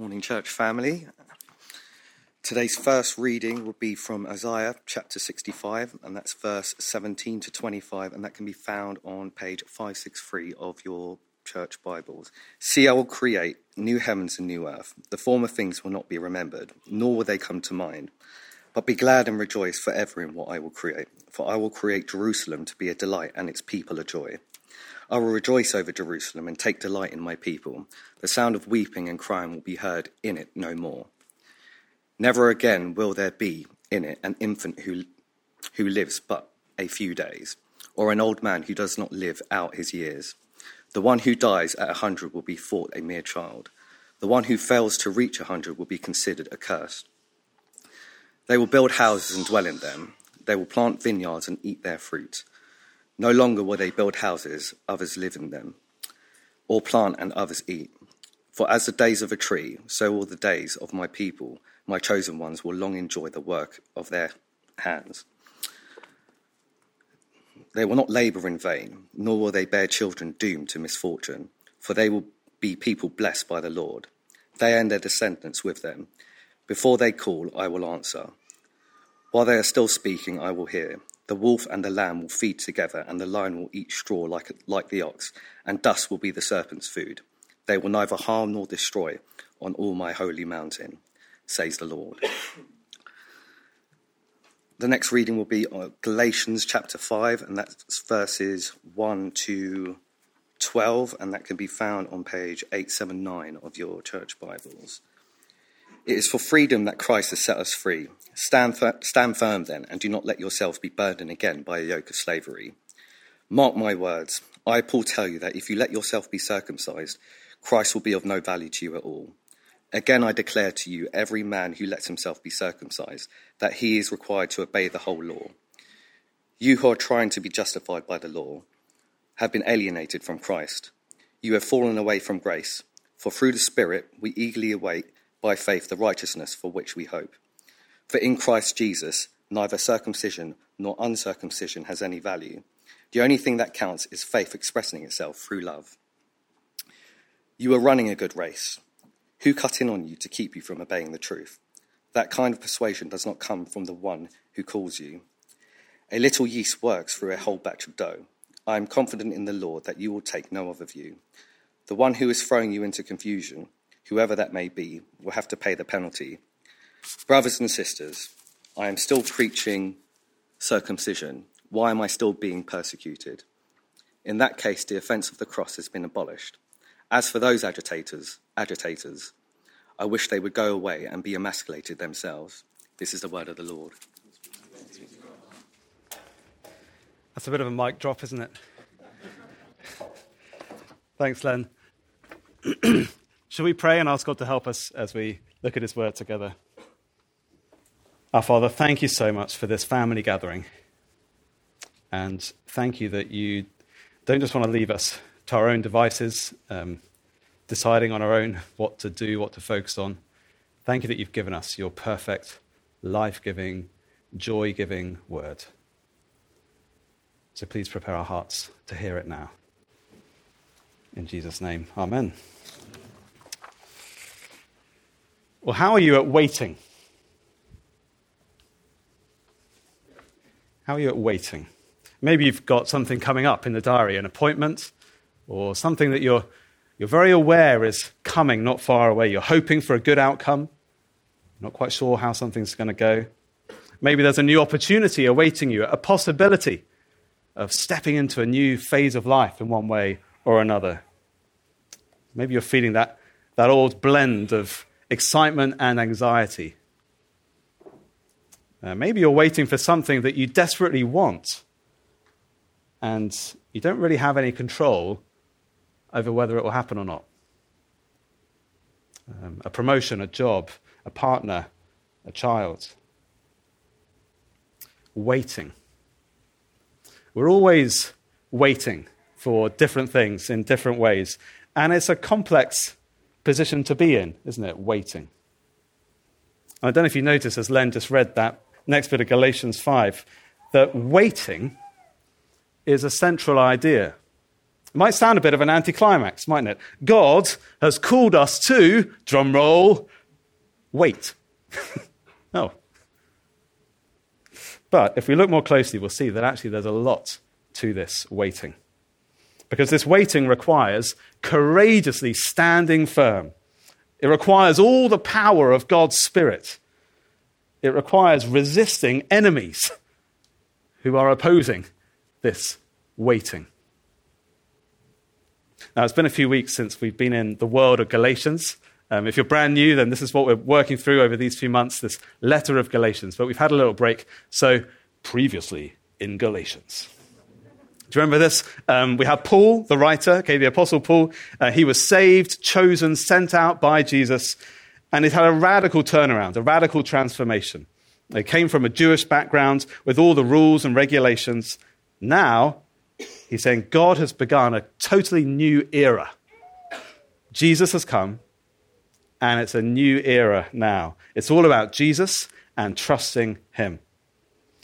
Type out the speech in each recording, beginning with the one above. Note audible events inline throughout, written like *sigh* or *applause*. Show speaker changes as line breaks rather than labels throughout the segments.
Morning, church family. Today's first reading will be from Isaiah chapter 65, and that's verse 17 to 25, and that can be found on page 563 of your church Bibles. See, I will create new heavens and new earth. The former things will not be remembered, nor will they come to mind. But be glad and rejoice forever in what I will create. For I will create Jerusalem to be a delight and its people a joy. I will rejoice over Jerusalem and take delight in my people. The sound of weeping and crying will be heard in it no more. Never again will there be in it an infant who, who lives but a few days, or an old man who does not live out his years. The one who dies at a hundred will be thought a mere child. The one who fails to reach a hundred will be considered accursed. They will build houses and dwell in them. They will plant vineyards and eat their fruit. No longer will they build houses, others live in them, or plant and others eat. For as the days of a tree, so will the days of my people, my chosen ones, will long enjoy the work of their hands. They will not labor in vain, nor will they bear children doomed to misfortune, for they will be people blessed by the Lord. They and their descendants with them. Before they call, I will answer. While they are still speaking, I will hear. The wolf and the lamb will feed together, and the lion will eat straw like, like the ox, and dust will be the serpent's food. They will neither harm nor destroy on all my holy mountain, says the Lord. The next reading will be uh, Galatians chapter 5, and that's verses 1 to 12, and that can be found on page 879 of your church Bibles. It is for freedom that Christ has set us free. Stand, stand firm then, and do not let yourselves be burdened again by a yoke of slavery. Mark my words. I, Paul, tell you that if you let yourself be circumcised, Christ will be of no value to you at all. Again, I declare to you, every man who lets himself be circumcised, that he is required to obey the whole law. You who are trying to be justified by the law have been alienated from Christ. You have fallen away from grace, for through the Spirit we eagerly await by faith the righteousness for which we hope. For in Christ Jesus, neither circumcision nor uncircumcision has any value. The only thing that counts is faith expressing itself through love. You are running a good race. Who cut in on you to keep you from obeying the truth? That kind of persuasion does not come from the one who calls you. A little yeast works through a whole batch of dough. I am confident in the Lord that you will take no other view. The one who is throwing you into confusion, whoever that may be, will have to pay the penalty Brothers and sisters, I am still preaching circumcision. Why am I still being persecuted? In that case, the offence of the cross has been abolished. As for those agitators, agitators, I wish they would go away and be emasculated themselves. This is the word of the Lord.
That's a bit of a mic drop, isn't it? Thanks, Len. *clears throat* Shall we pray and ask God to help us as we look at His word together? Our Father, thank you so much for this family gathering. And thank you that you don't just want to leave us to our own devices, um, deciding on our own what to do, what to focus on. Thank you that you've given us your perfect, life giving, joy giving word. So please prepare our hearts to hear it now. In Jesus' name, Amen. Well, how are you at waiting? How are you at waiting? Maybe you've got something coming up in the diary, an appointment, or something that you're, you're very aware is coming not far away. You're hoping for a good outcome, not quite sure how something's going to go. Maybe there's a new opportunity awaiting you, a possibility of stepping into a new phase of life in one way or another. Maybe you're feeling that, that old blend of excitement and anxiety. Uh, maybe you're waiting for something that you desperately want, and you don't really have any control over whether it will happen or not. Um, a promotion, a job, a partner, a child. Waiting. We're always waiting for different things in different ways. And it's a complex position to be in, isn't it? Waiting. I don't know if you noticed as Len just read that next bit of Galatians 5, that waiting is a central idea. It might sound a bit of an anticlimax, mightn't it? God has called us to, drum roll, wait. *laughs* oh. But if we look more closely, we'll see that actually there's a lot to this waiting. Because this waiting requires courageously standing firm. It requires all the power of God's Spirit. It requires resisting enemies who are opposing this waiting. Now, it's been a few weeks since we've been in the world of Galatians. Um, if you're brand new, then this is what we're working through over these few months this letter of Galatians. But we've had a little break. So, previously in Galatians. Do you remember this? Um, we have Paul, the writer, okay, the Apostle Paul. Uh, he was saved, chosen, sent out by Jesus, and he's had a radical turnaround, a radical transformation. He came from a Jewish background with all the rules and regulations. Now, he's saying God has begun a totally new era. Jesus has come, and it's a new era now. It's all about Jesus and trusting him.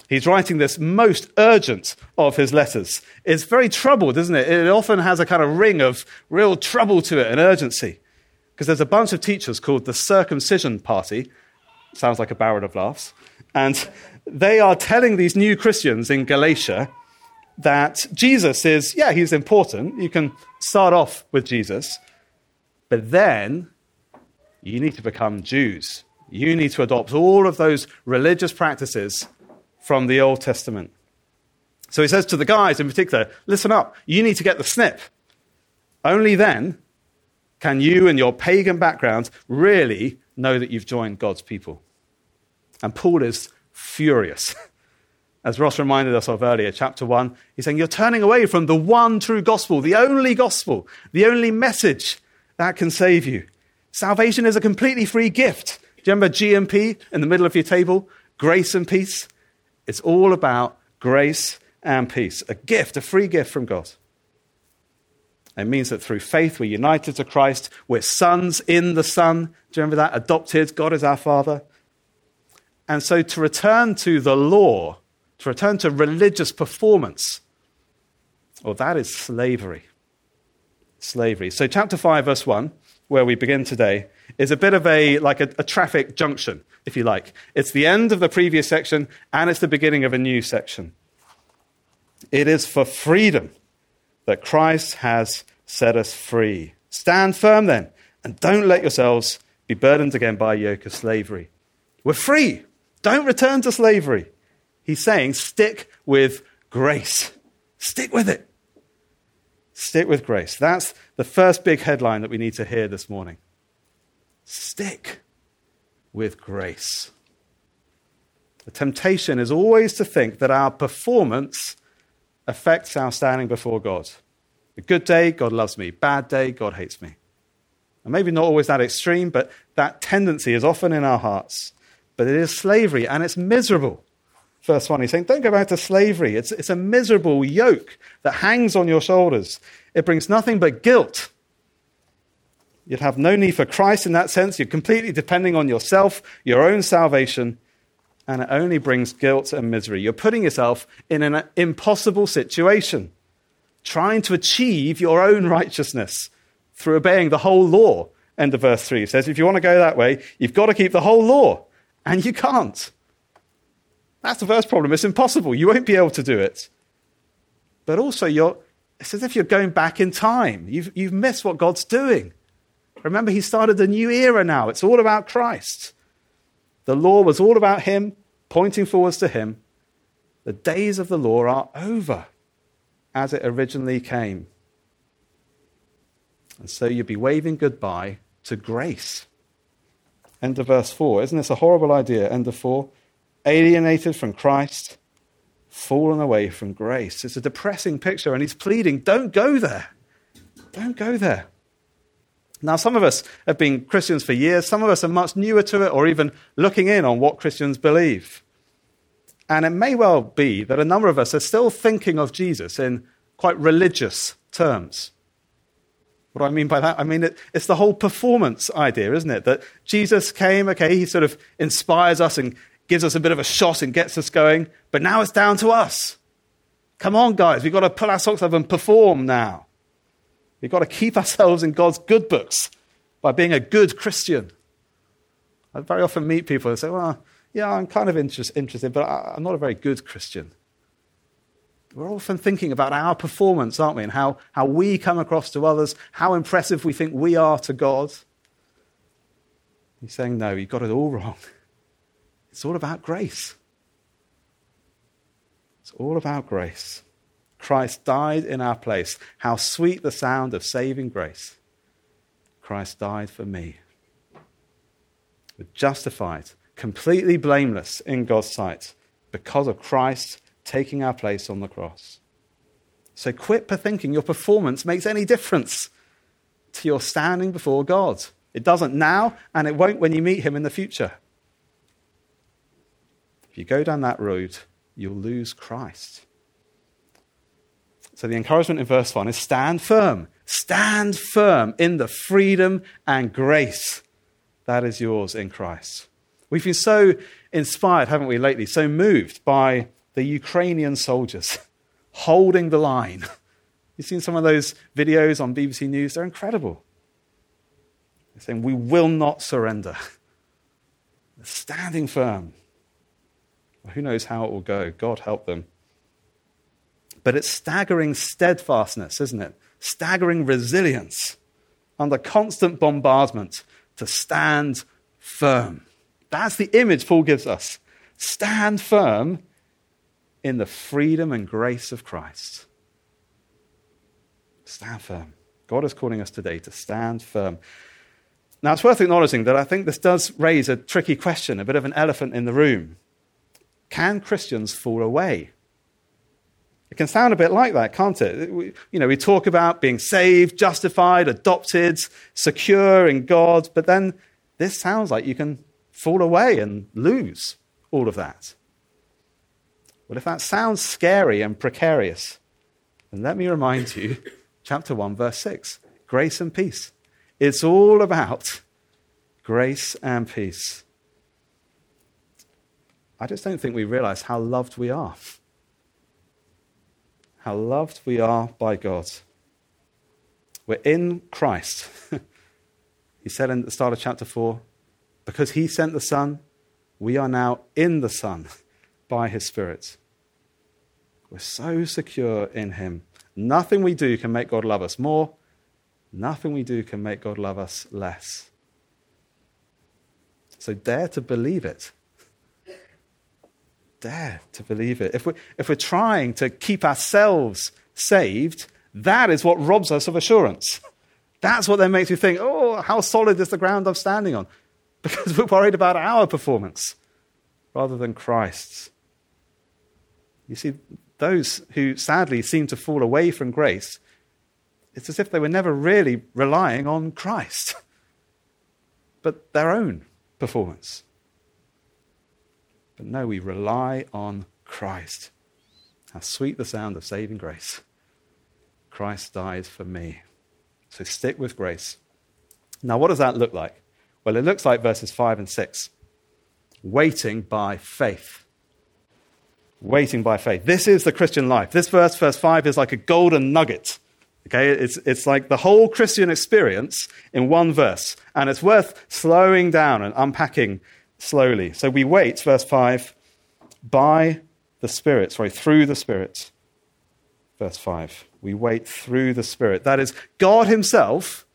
He's writing this most urgent of his letters. It's very troubled, isn't it? It often has a kind of ring of real trouble to it and urgency. Because there's a bunch of teachers called the Circumcision Party. Sounds like a barrel of laughs. And they are telling these new Christians in Galatia that Jesus is, yeah, he's important. You can start off with Jesus. But then you need to become Jews. You need to adopt all of those religious practices from the Old Testament. So he says to the guys in particular, listen up, you need to get the snip. Only then can you and your pagan background really know that you've joined God's people. And Paul is furious. *laughs* As Ross reminded us of earlier, chapter 1, he's saying, You're turning away from the one true gospel, the only gospel, the only message that can save you. Salvation is a completely free gift. Do you remember GMP in the middle of your table? Grace and peace. It's all about grace and peace, a gift, a free gift from God. It means that through faith we're united to Christ. We're sons in the Son. Do you remember that? Adopted. God is our Father. And so to return to the law, to return to religious performance, well, that is slavery. Slavery. So, chapter 5, verse 1, where we begin today, is a bit of a like a, a traffic junction if you like. It's the end of the previous section and it's the beginning of a new section. It is for freedom that Christ has set us free. Stand firm then, and don't let yourselves be burdened again by a yoke of slavery. We're free. Don't return to slavery. He's saying, stick with grace. Stick with it. Stick with grace. That's the first big headline that we need to hear this morning. Stick with grace. The temptation is always to think that our performance affects our standing before God. A good day, God loves me. Bad day, God hates me. And maybe not always that extreme, but that tendency is often in our hearts. But it is slavery, and it's miserable. Verse 1, he's saying, Don't go back to slavery. It's, it's a miserable yoke that hangs on your shoulders. It brings nothing but guilt You'd have no need for Christ in that sense. You're completely depending on yourself, your own salvation, and it only brings guilt and misery. You're putting yourself in an impossible situation, trying to achieve your own righteousness through obeying the whole law. End of verse 3 says, if you want to go that way, you've got to keep the whole law, and you can't. That's the first problem. It's impossible. You won't be able to do it. But also, you're, it's as if you're going back in time. You've, you've missed what God's doing. Remember, he started a new era now. It's all about Christ. The law was all about him, pointing forwards to him. The days of the law are over as it originally came. And so you'd be waving goodbye to grace. End of verse 4. Isn't this a horrible idea? End of 4. Alienated from Christ, fallen away from grace. It's a depressing picture, and he's pleading, don't go there. Don't go there. Now, some of us have been Christians for years, some of us are much newer to it or even looking in on what Christians believe. And it may well be that a number of us are still thinking of Jesus in quite religious terms. What do I mean by that? I mean, it, it's the whole performance idea, isn't it? That Jesus came, okay, he sort of inspires us and gives us a bit of a shot and gets us going, but now it's down to us. Come on, guys, we've got to pull our socks up and perform now. We've got to keep *laughs* ourselves in God's good books by being a good Christian. I very often meet people who say, Well, yeah, I'm kind of interest, interested, but I'm not a very good Christian. We're often thinking about our performance, aren't we? And how, how we come across to others, how impressive we think we are to God. He's saying, No, you've got it all wrong. It's all about grace. It's all about grace. Christ died in our place. How sweet the sound of saving grace. Christ died for me. We're justified, completely blameless in God's sight because of Christ taking our place on the cross. So quit thinking your performance makes any difference to your standing before God. It doesn't now, and it won't when you meet Him in the future. If you go down that road, you'll lose Christ. So the encouragement in verse 1 is stand firm. Stand firm in the freedom and grace that is yours in Christ. We've been so inspired, haven't we, lately? So moved by the Ukrainian soldiers *laughs* holding the line. *laughs* You've seen some of those videos on BBC News, they're incredible. They're saying, We will not surrender. They're *laughs* standing firm. Well, who knows how it will go? God help them. But it's staggering steadfastness, isn't it? Staggering resilience under constant bombardment to stand firm. That's the image Paul gives us. Stand firm in the freedom and grace of Christ. Stand firm. God is calling us today to stand firm. Now, it's worth acknowledging that I think this does raise a tricky question, a bit of an elephant in the room. Can Christians fall away? It can sound a bit like that, can't it? We, you know, we talk about being saved, justified, adopted, secure in God, but then this sounds like you can fall away and lose all of that. Well, if that sounds scary and precarious, then let me remind you, *laughs* chapter 1, verse 6 grace and peace. It's all about grace and peace. I just don't think we realize how loved we are how loved we are by God. We're in Christ. *laughs* he said in the start of chapter 4 because he sent the Son, we are now in the Son *laughs* by his Spirit. We're so secure in him. Nothing we do can make God love us more. Nothing we do can make God love us less. So dare to believe it dare to believe it. If we're, if we're trying to keep ourselves saved, that is what robs us of assurance. That's what then makes you think, oh, how solid is the ground I'm standing on? Because we're worried about our performance rather than Christ's. You see, those who sadly seem to fall away from grace, it's as if they were never really relying on Christ, *laughs* but their own performance. But no, we rely on Christ. How sweet the sound of saving grace. Christ died for me. So stick with grace. Now, what does that look like? Well, it looks like verses 5 and 6 waiting by faith. Waiting by faith. This is the Christian life. This verse, verse 5, is like a golden nugget. Okay, it's, it's like the whole Christian experience in one verse. And it's worth slowing down and unpacking slowly. So we wait, verse 5, by the Spirit, sorry, through the Spirit. Verse 5. We wait through the Spirit. That is, God Himself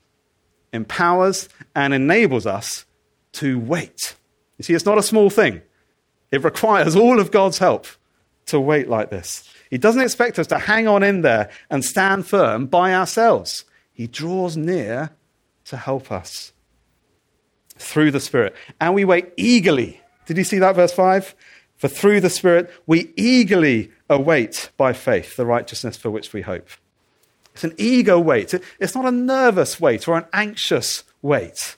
empowers and enables us to wait. You see, it's not a small thing, it requires all of God's help to wait like this. He doesn't expect us to hang on in there and stand firm by ourselves. He draws near to help us through the Spirit. And we wait eagerly. Did you see that, verse 5? For through the Spirit we eagerly await by faith the righteousness for which we hope. It's an eager wait. It's not a nervous wait or an anxious wait.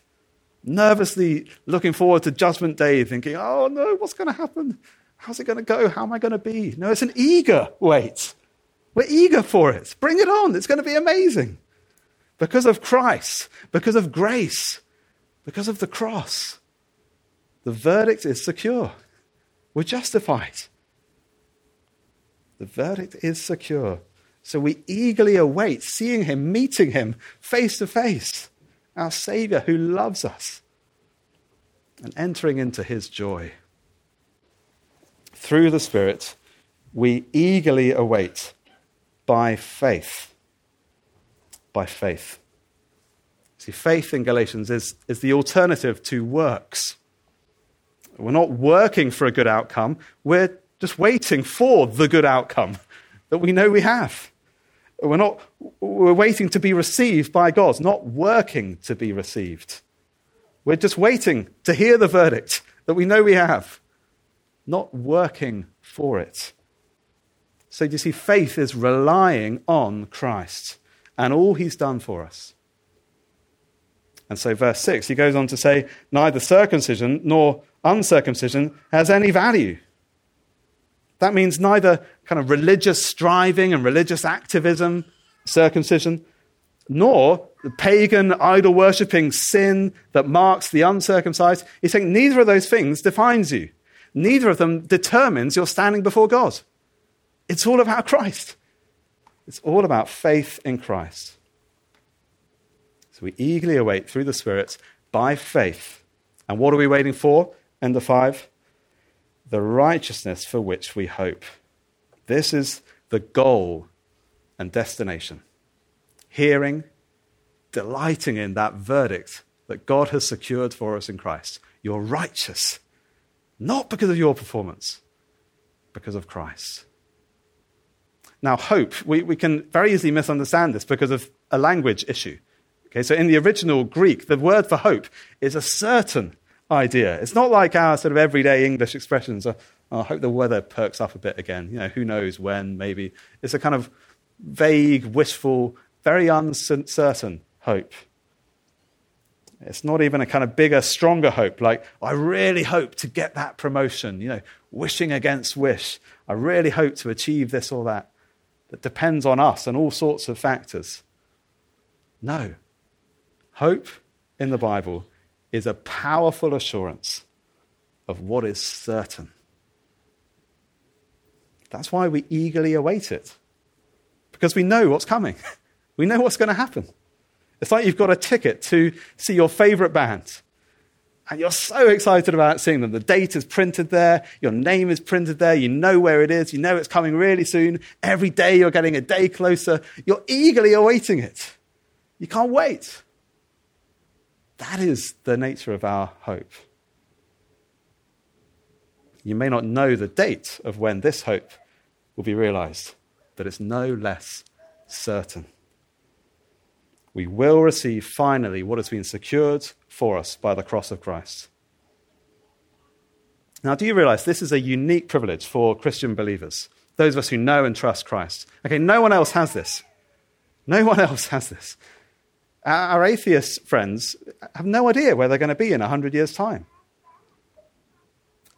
Nervously looking forward to Judgment Day, thinking, oh no, what's going to happen? How's it going to go? How am I going to be? No, it's an eager wait. We're eager for it. Bring it on. It's going to be amazing. Because of Christ, because of grace, because of the cross. The verdict is secure. We're justified. The verdict is secure. So we eagerly await seeing him, meeting him face to face, our Savior who loves us, and entering into his joy. Through the Spirit, we eagerly await by faith. By faith. See, faith in Galatians is, is the alternative to works. We're not working for a good outcome, we're just waiting for the good outcome *laughs* that we know we have. We're, not, we're waiting to be received by God, not working to be received. We're just waiting to hear the verdict that we know we have, not working for it. So, you see, faith is relying on Christ and all he's done for us. And so, verse 6, he goes on to say, Neither circumcision nor uncircumcision has any value. That means neither kind of religious striving and religious activism, circumcision, nor the pagan idol worshipping sin that marks the uncircumcised. He's saying neither of those things defines you. Neither of them determines your standing before God. It's all about Christ. It's all about faith in Christ. So we eagerly await through the Spirit by faith. And what are we waiting for? End of five the righteousness for which we hope. This is the goal and destination. Hearing, delighting in that verdict that God has secured for us in Christ. You're righteous, not because of your performance, because of Christ. Now, hope, we, we can very easily misunderstand this because of a language issue. Okay, so in the original Greek, the word for hope is a certain idea. It's not like our sort of everyday English expressions. oh, I hope the weather perks up a bit again. You know, who knows when, maybe. It's a kind of vague, wishful, very uncertain hope. It's not even a kind of bigger, stronger hope, like, I really hope to get that promotion, you know, wishing against wish. I really hope to achieve this or that. That depends on us and all sorts of factors. No. Hope in the Bible is a powerful assurance of what is certain. That's why we eagerly await it, because we know what's coming. *laughs* We know what's going to happen. It's like you've got a ticket to see your favorite band, and you're so excited about seeing them. The date is printed there, your name is printed there, you know where it is, you know it's coming really soon. Every day you're getting a day closer. You're eagerly awaiting it. You can't wait. That is the nature of our hope. You may not know the date of when this hope will be realized, but it's no less certain. We will receive finally what has been secured for us by the cross of Christ. Now, do you realize this is a unique privilege for Christian believers, those of us who know and trust Christ? Okay, no one else has this. No one *laughs* else has this. Our atheist friends have no idea where they're going to be in 100 years' time.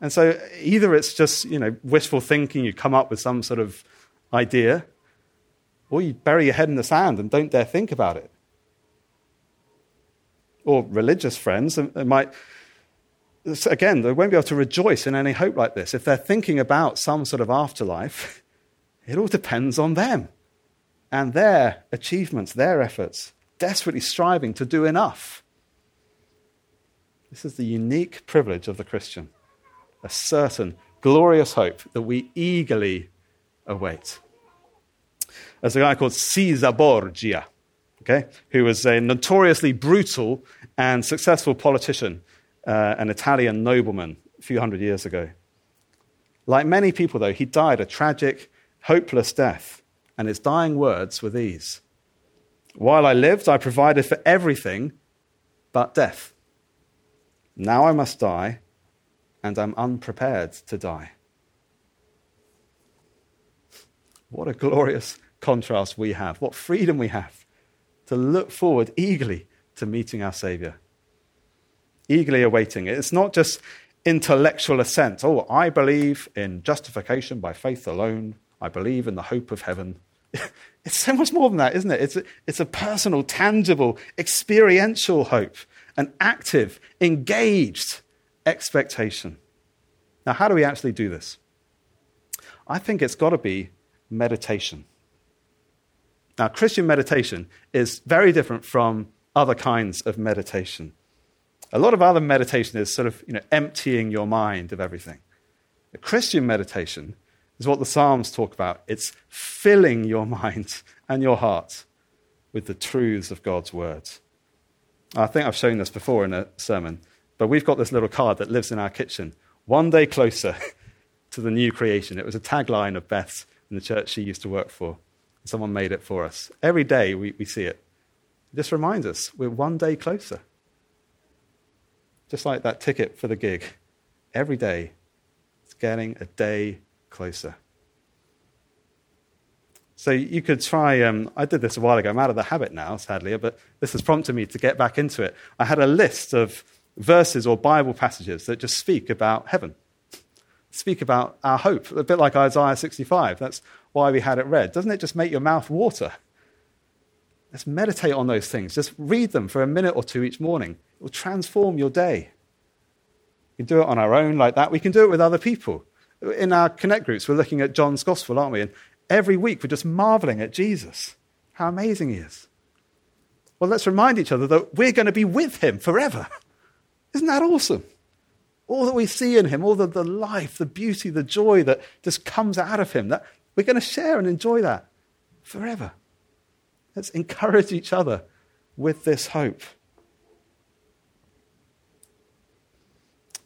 And so either it's just, you know, wishful thinking, you come up with some sort of idea, or you bury your head in the sand and don't dare think about it. Or religious friends, they might, again, they won't be able to rejoice in any hope like this. If they're thinking about some sort of afterlife, *laughs* it all depends on them and their achievements, their efforts desperately striving to do enough. This is the unique privilege of the Christian, a certain glorious hope that we eagerly await. There's a guy called Caesar Borgia, okay, who was a notoriously brutal and successful politician, uh, an Italian nobleman a few hundred years ago. Like many people, though, he died a tragic, hopeless death, and his dying words were these while I lived, I provided for everything but death. Now I must die, and I'm unprepared to die. What a glorious contrast we have. What freedom we have to look forward eagerly to meeting our Savior. Eagerly awaiting it. It's not just intellectual assent. Oh, I believe in justification by faith alone. I believe in the hope of heaven. *laughs* It's so much more than that, isn't it? It's a, it's a personal, tangible, experiential hope, an active, engaged expectation. Now, how do we actually do this? I think it's got to be meditation. Now, Christian meditation is very different from other kinds of meditation. A lot of other meditation is sort of you know, emptying your mind of everything. A Christian meditation is what the Psalms talk about. It's filling your *laughs* mind and your heart with the truths of God's words. I think I've shown this before in a sermon, but we've got this little card that lives in our kitchen. One day closer *laughs* to the new creation. It was a tagline of Beth's in the church she used to work for. Someone made it for us. Every day we, we see it. Just reminds us we're one day closer. Just like that ticket for the gig. Every day it's getting a day closer. So you could try, um, I did this a while ago. I'm out of the habit now, sadly, but this has prompted me to get back into it. I had a list of verses or Bible passages that just speak about heaven, speak about our hope, a bit like Isaiah 65. That's why we had it read. Doesn't it just make your mouth water? Let's meditate on those things. Just read them for a minute or two each morning. It will transform your day. We can do it on our own like that. We can do it with other people. In our Connect groups, we're looking at John's Gospel, aren't we? And every week we're just marveling at Jesus, how amazing he is. Well, let's remind each other that we're going to be with him forever. *laughs* Isn't that awesome? All that we see in him, all the, the life, the beauty, the joy that just comes out of him, that we're going to share and enjoy that forever. Let's encourage each other with this hope.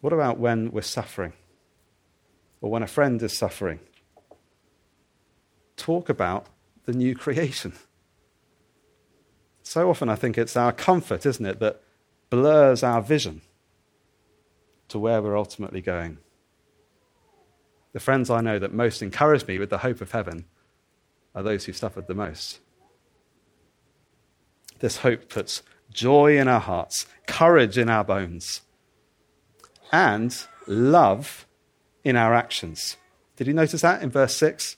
What about when we're suffering? Or when a friend is suffering? talk about the new creation. So often, I think it's our comfort, isn't it, that blurs our vision to where we're ultimately going. The friends I know that most encourage me with the hope of heaven are those who suffered the most. This hope puts joy in our hearts, courage in our bones, and love in our actions. Did you notice that in verse 6?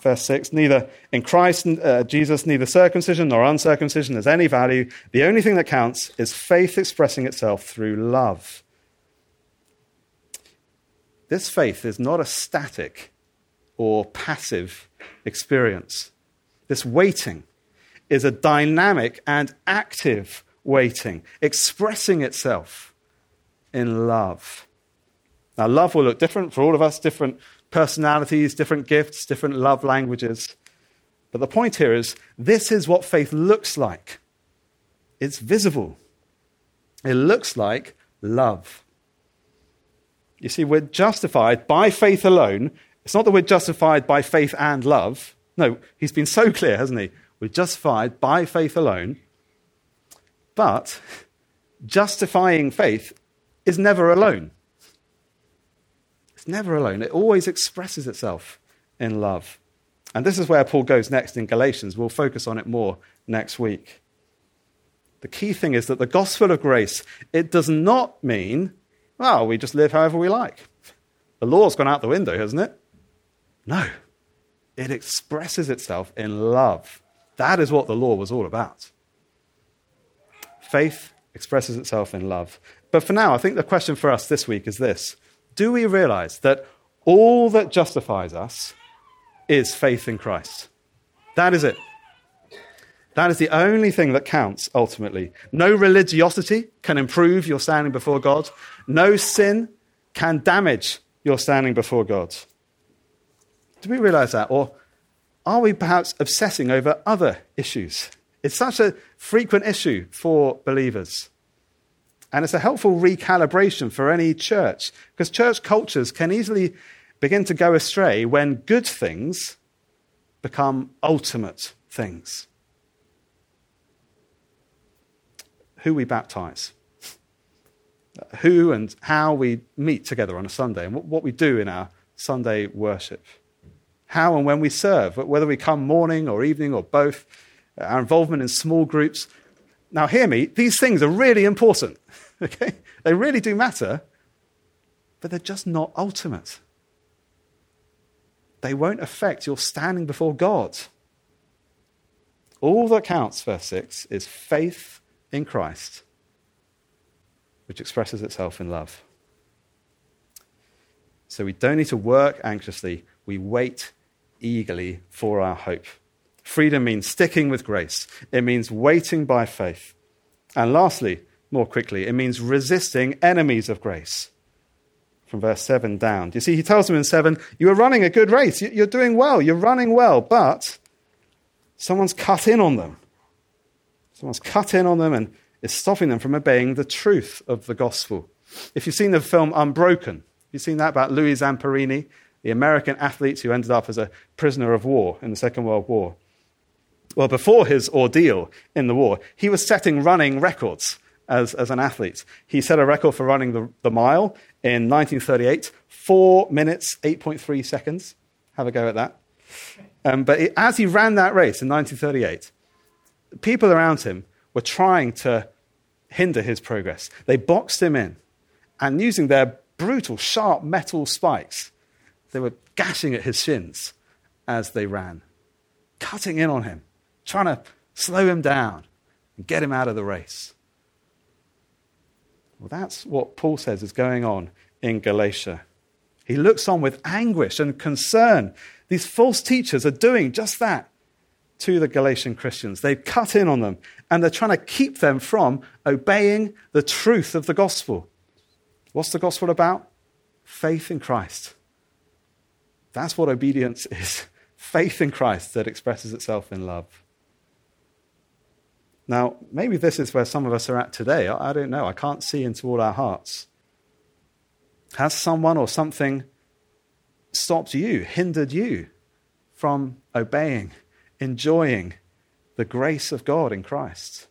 verse 6 neither in Christ, uh, Jesus, neither circumcision nor uncircumcision has any value. The only thing that counts is faith expressing itself through love. This faith is not a static or passive experience. This waiting is a dynamic and active waiting, expressing itself in love. Now, love will look different for all of us, different personalities, different gifts, different love languages. But the point here is this is what faith looks like it's visible, it looks like love. You see, we're justified by faith alone. It's not that we're justified by faith and love. No, he's been so clear, hasn't he? We're justified by faith alone. But justifying faith is never alone never alone. It always expresses itself in love. And this is where Paul goes next in Galatians. We'll focus on it more next week. The key thing is that the gospel of grace, it does not mean, well, we just live however we like. The law's gone out the window, hasn't it? No. It expresses itself in love. That is what the law was all about. Faith expresses itself in love. But for now, I think the question for us this week is this do we realize that all that justifies us is faith in Christ? That is it. That is the only thing that counts ultimately. No religiosity can improve your standing before God. No sin can damage your standing before God. Do we realize that? Or are we perhaps obsessing over other issues? It's such a frequent issue for believers. And it's a helpful recalibration for any church because church cultures can easily begin to go astray when good things become ultimate things. Who we baptize, who and how we meet together on a Sunday, and what we do in our Sunday worship, how and when we serve, whether we come morning or evening or both, our involvement in small groups, now, hear me, these things are really important. *laughs* okay? They really do matter, but they're just not ultimate. They won't affect your standing before God. All that counts, verse 6, is faith in Christ, which expresses itself in love. So we don't need to work anxiously, we wait eagerly for our hope. Freedom means sticking with grace, it means waiting by faith. And lastly, more quickly, it means resisting enemies of grace. From verse 7 down. You see, he tells them in 7, You are running a good race. You're doing well. You're running well. But someone's cut in on them. Someone's cut in on them and is stopping them from obeying the truth of the gospel. If you've seen the film Unbroken, you've seen that about Louis Zamperini, the American athlete who ended up as a prisoner of war in the Second World War. Well, before his ordeal in the war, he was setting running records as, as an athlete. He set a record for running the, the mile in 1938, four minutes, 8.3 seconds. Have a go at that. Um, but it, as he ran that race in 1938, people around him were trying to hinder his progress. They boxed him in, and using their brutal, sharp metal spikes, they were gashing at his shins as they ran, cutting in on him, trying to slow him down and get him out of the race. Well, that's what Paul says is going on in Galatia. He looks on with anguish and concern. These false teachers are doing just that to the Galatian Christians. They've cut in on them and they're trying to keep them from obeying the truth of the gospel. What's the gospel about? Faith in Christ. That's what obedience *laughs* is faith in Christ that expresses itself in love. Now, maybe this is where some of us are at today. I don't know. I can't see into all our hearts. Has someone or something stopped you, hindered you from obeying, enjoying the grace of God in Christ?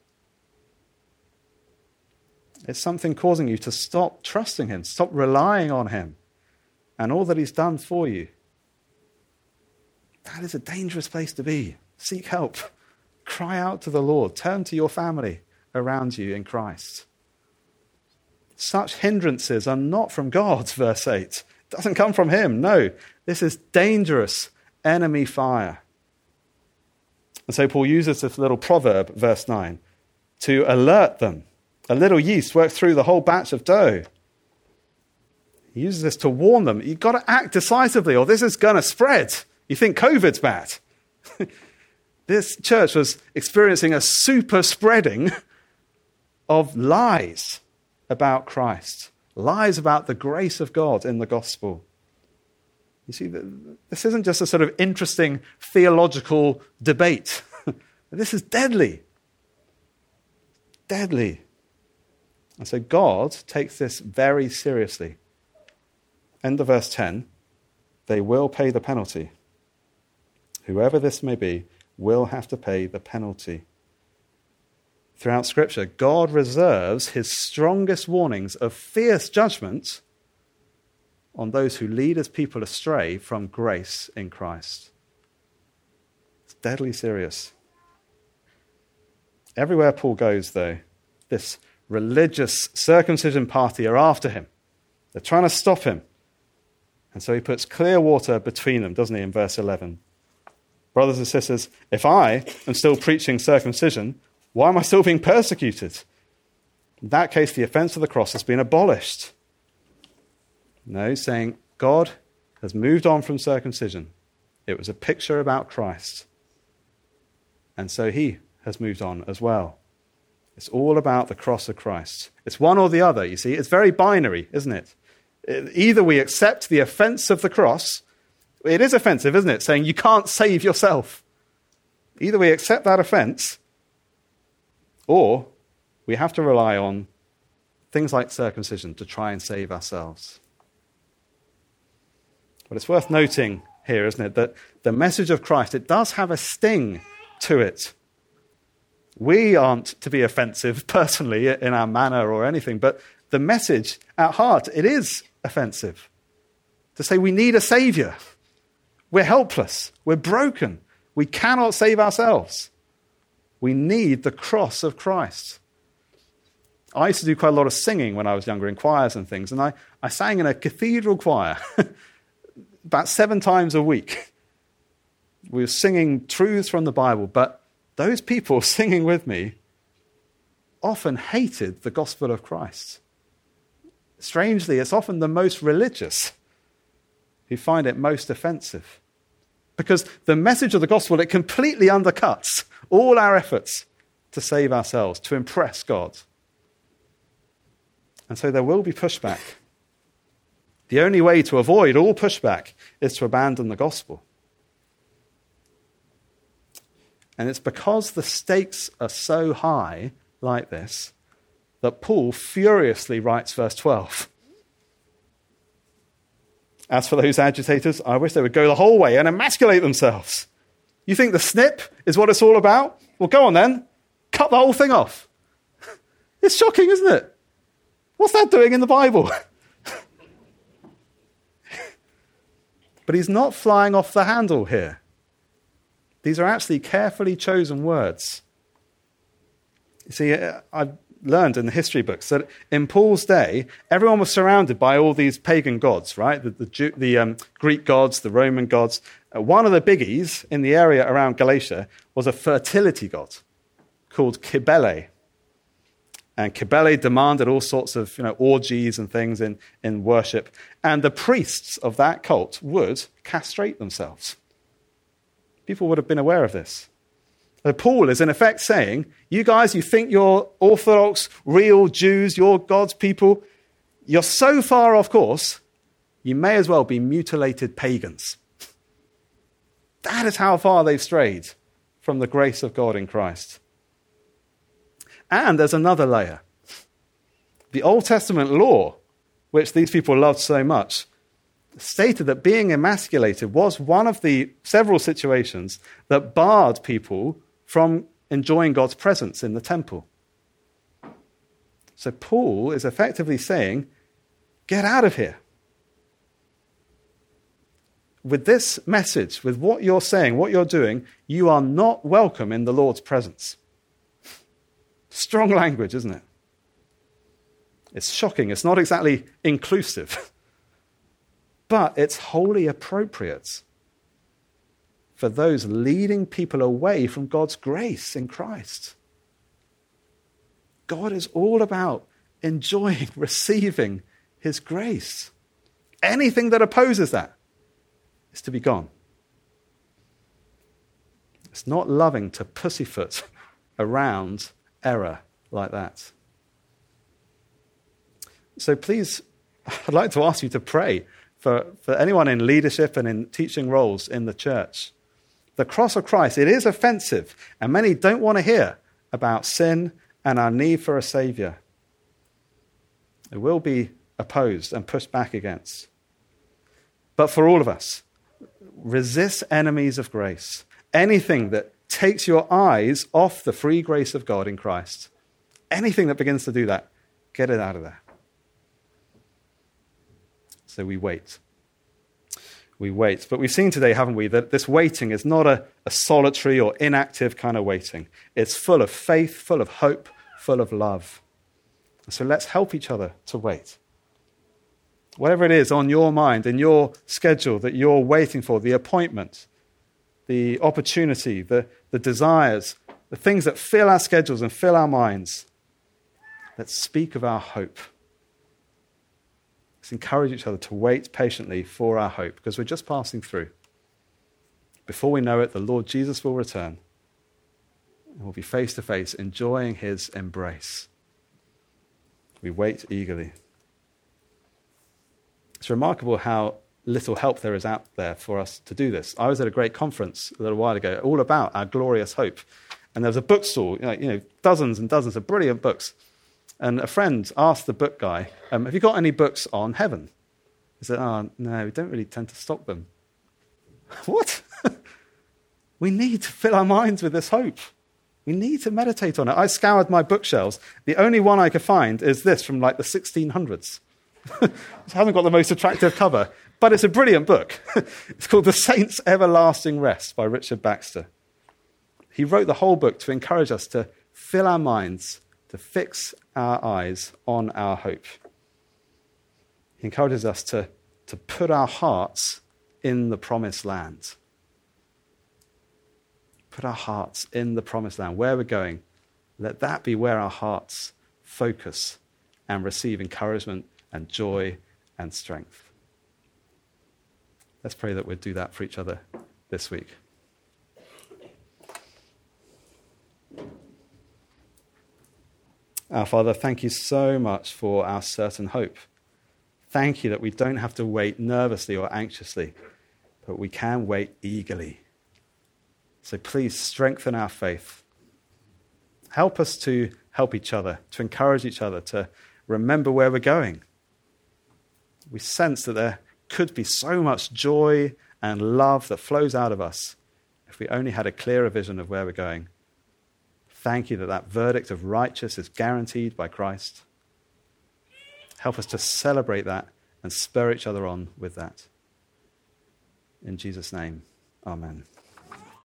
It's something causing you to stop trusting Him, stop relying on Him and all that He's done for you. That is a dangerous place to be. Seek help. Cry out to the Lord. Turn to your family around you in Christ. Such hindrances are not from God, *laughs* verse 8. It doesn't come from Him. No, this is dangerous enemy fire. And so Paul uses this little proverb, verse 9, to alert them. A little yeast works through the whole batch of dough. He uses this to warn them. You've got to act decisively, or this is going to spread. You think COVID's bad. *laughs* this church was experiencing a super spreading of lies about Christ, lies about the grace of God in the gospel. You see, this isn't just a sort of interesting theological debate. *laughs* this is deadly. Deadly. And so God takes this very seriously. End of verse 10 they will pay the penalty whoever this may be, will have to pay the penalty. Throughout Scripture, God reserves his strongest warnings of fierce judgment on those who lead his people astray from grace in Christ. It's deadly serious. Everywhere Paul goes, though, this religious circumcision party are after him. They're trying to stop him. And so he puts clear water between them, doesn't he, in verse 11? Brothers and sisters, if I am still preaching circumcision, why am I still being persecuted? In that case, the offense of the cross has been abolished. No, saying God has moved on from circumcision. It was a picture about Christ. And so he has moved on as well. It's all about the cross of Christ. It's one or the other, you see. It's very binary, isn't it? Either we accept the offense of the cross it is offensive, isn't it? Saying you can't save yourself. Either we accept that offense, or we have to rely on things like circumcision to try and save ourselves. But it's worth noting here, isn't it, that the message of Christ, it does have a sting to it. We aren't to be offensive *laughs* personally in our manner or anything, but the message at heart, it is offensive. To say we need a savior. We're helpless. We're broken. We cannot save ourselves. We need the cross of Christ. I used to do quite a lot of singing when I was younger in choirs and things, and I, I sang in a cathedral choir *laughs* about seven times a week. We were singing truths from the Bible, but those people *laughs* singing with me often hated the gospel of Christ. Strangely, it's often the most religious who find it most offensive. Because the message of the gospel, it completely undercuts all our efforts to save ourselves, to impress God. And so there will be pushback. The only way to avoid all pushback is to abandon the gospel. And it's because the stakes are so high, like this, that Paul furiously writes verse 12. As for those agitators, I wish they would go the whole way and emasculate themselves. You think the snip is what it's all about? Well, go on then. Cut the whole thing off. *laughs* It's shocking, isn't it? What's that doing in the Bible? *laughs* but he's not flying off the handle here. These are actually carefully chosen words. You see, uh, I've learned in the history books that in Paul's day, everyone was surrounded by all these pagan gods, right? The, the, the um, Greek gods, the Roman gods. Uh, one of the biggies in the area around Galatia was a fertility god called Cybele. And Cybele demanded all sorts of you know, orgies and things in, in worship. And the priests of that cult would castrate themselves. People would have been aware of this. So Paul is in effect saying, You guys, you think you're Orthodox, real Jews, you're God's people, you're so far off course, you may as well be mutilated pagans. That is how far they've strayed from the grace of God in Christ. And there's another layer. The Old Testament law, which these people loved so much, stated that being emasculated was one of the several situations that barred people from enjoying God's presence in the temple. So Paul is effectively saying, get out of here. With this message, with what you're saying, what you're doing, you are not welcome in the Lord's presence. *laughs* Strong language, isn't it? It's shocking. It's not exactly inclusive, *laughs* but it's wholly appropriate for those leading people away from God's grace in Christ. God is all about enjoying, *laughs* receiving His grace. Anything that opposes that is to be gone. It's not loving to pussyfoot *laughs* around error like that. So please, *laughs* I'd like to ask you to pray for, for anyone in leadership and in teaching roles in the church the cross of Christ, it is offensive, and many don't want to hear about sin and our need for a Savior. It will be opposed and pushed back against. But for all of us, resist enemies of grace. Anything that takes your eyes off the free grace of God in Christ, anything that begins to do that, get it out of there. So we wait we wait. But we've seen today, haven't we, that this waiting is not a, a solitary or inactive kind of waiting. It's full of faith, full of hope, full of love. So let's help each other to wait. Whatever it is on your mind, in your schedule that you're waiting for, the appointment, the opportunity, the, the desires, the things that fill our schedules and fill our minds, let's speak of our hope. Let's encourage each other to wait patiently for our hope because we're just passing through. Before we know it, the Lord Jesus will return and we'll be face to face enjoying his embrace. We wait eagerly. It's remarkable how little help there is out there for us to do this. I was at a great conference a little while ago, all about our glorious hope. And there was a bookstore, you know, dozens and dozens of brilliant books. And a friend asked the book guy, um, Have you got any books on heaven? He said, Oh, no, we don't really tend to stock them. *laughs* what? *laughs* we need to fill our minds with this hope. We need to meditate on it. I scoured my bookshelves. The only one I could find is this from like the 1600s. it hasn't got the most attractive cover, but it's a brilliant book. *laughs* it's called The Saints' Everlasting Rest by Richard Baxter. He wrote the whole book to encourage us to fill our minds to fix our eyes on our hope. He encourages us to, to put our hearts in the promised land. Put our hearts in the promised land, where we're going. Let that be where our hearts focus and receive encouragement and joy and strength. Let's pray that we'd do that for each other this week. Our Father, thank you so much for our certain hope. Thank you that we don't have to wait nervously or anxiously, but we can wait eagerly. So please strengthen our faith. Help us to help each other, to encourage each other, to remember where we're going. We sense that there could be so much joy and love that flows out of us if we only had a clearer vision of where we're going. Thank you that that verdict of righteous is guaranteed by Christ. Help us to celebrate that and spur each other on with that. In Jesus' name, amen.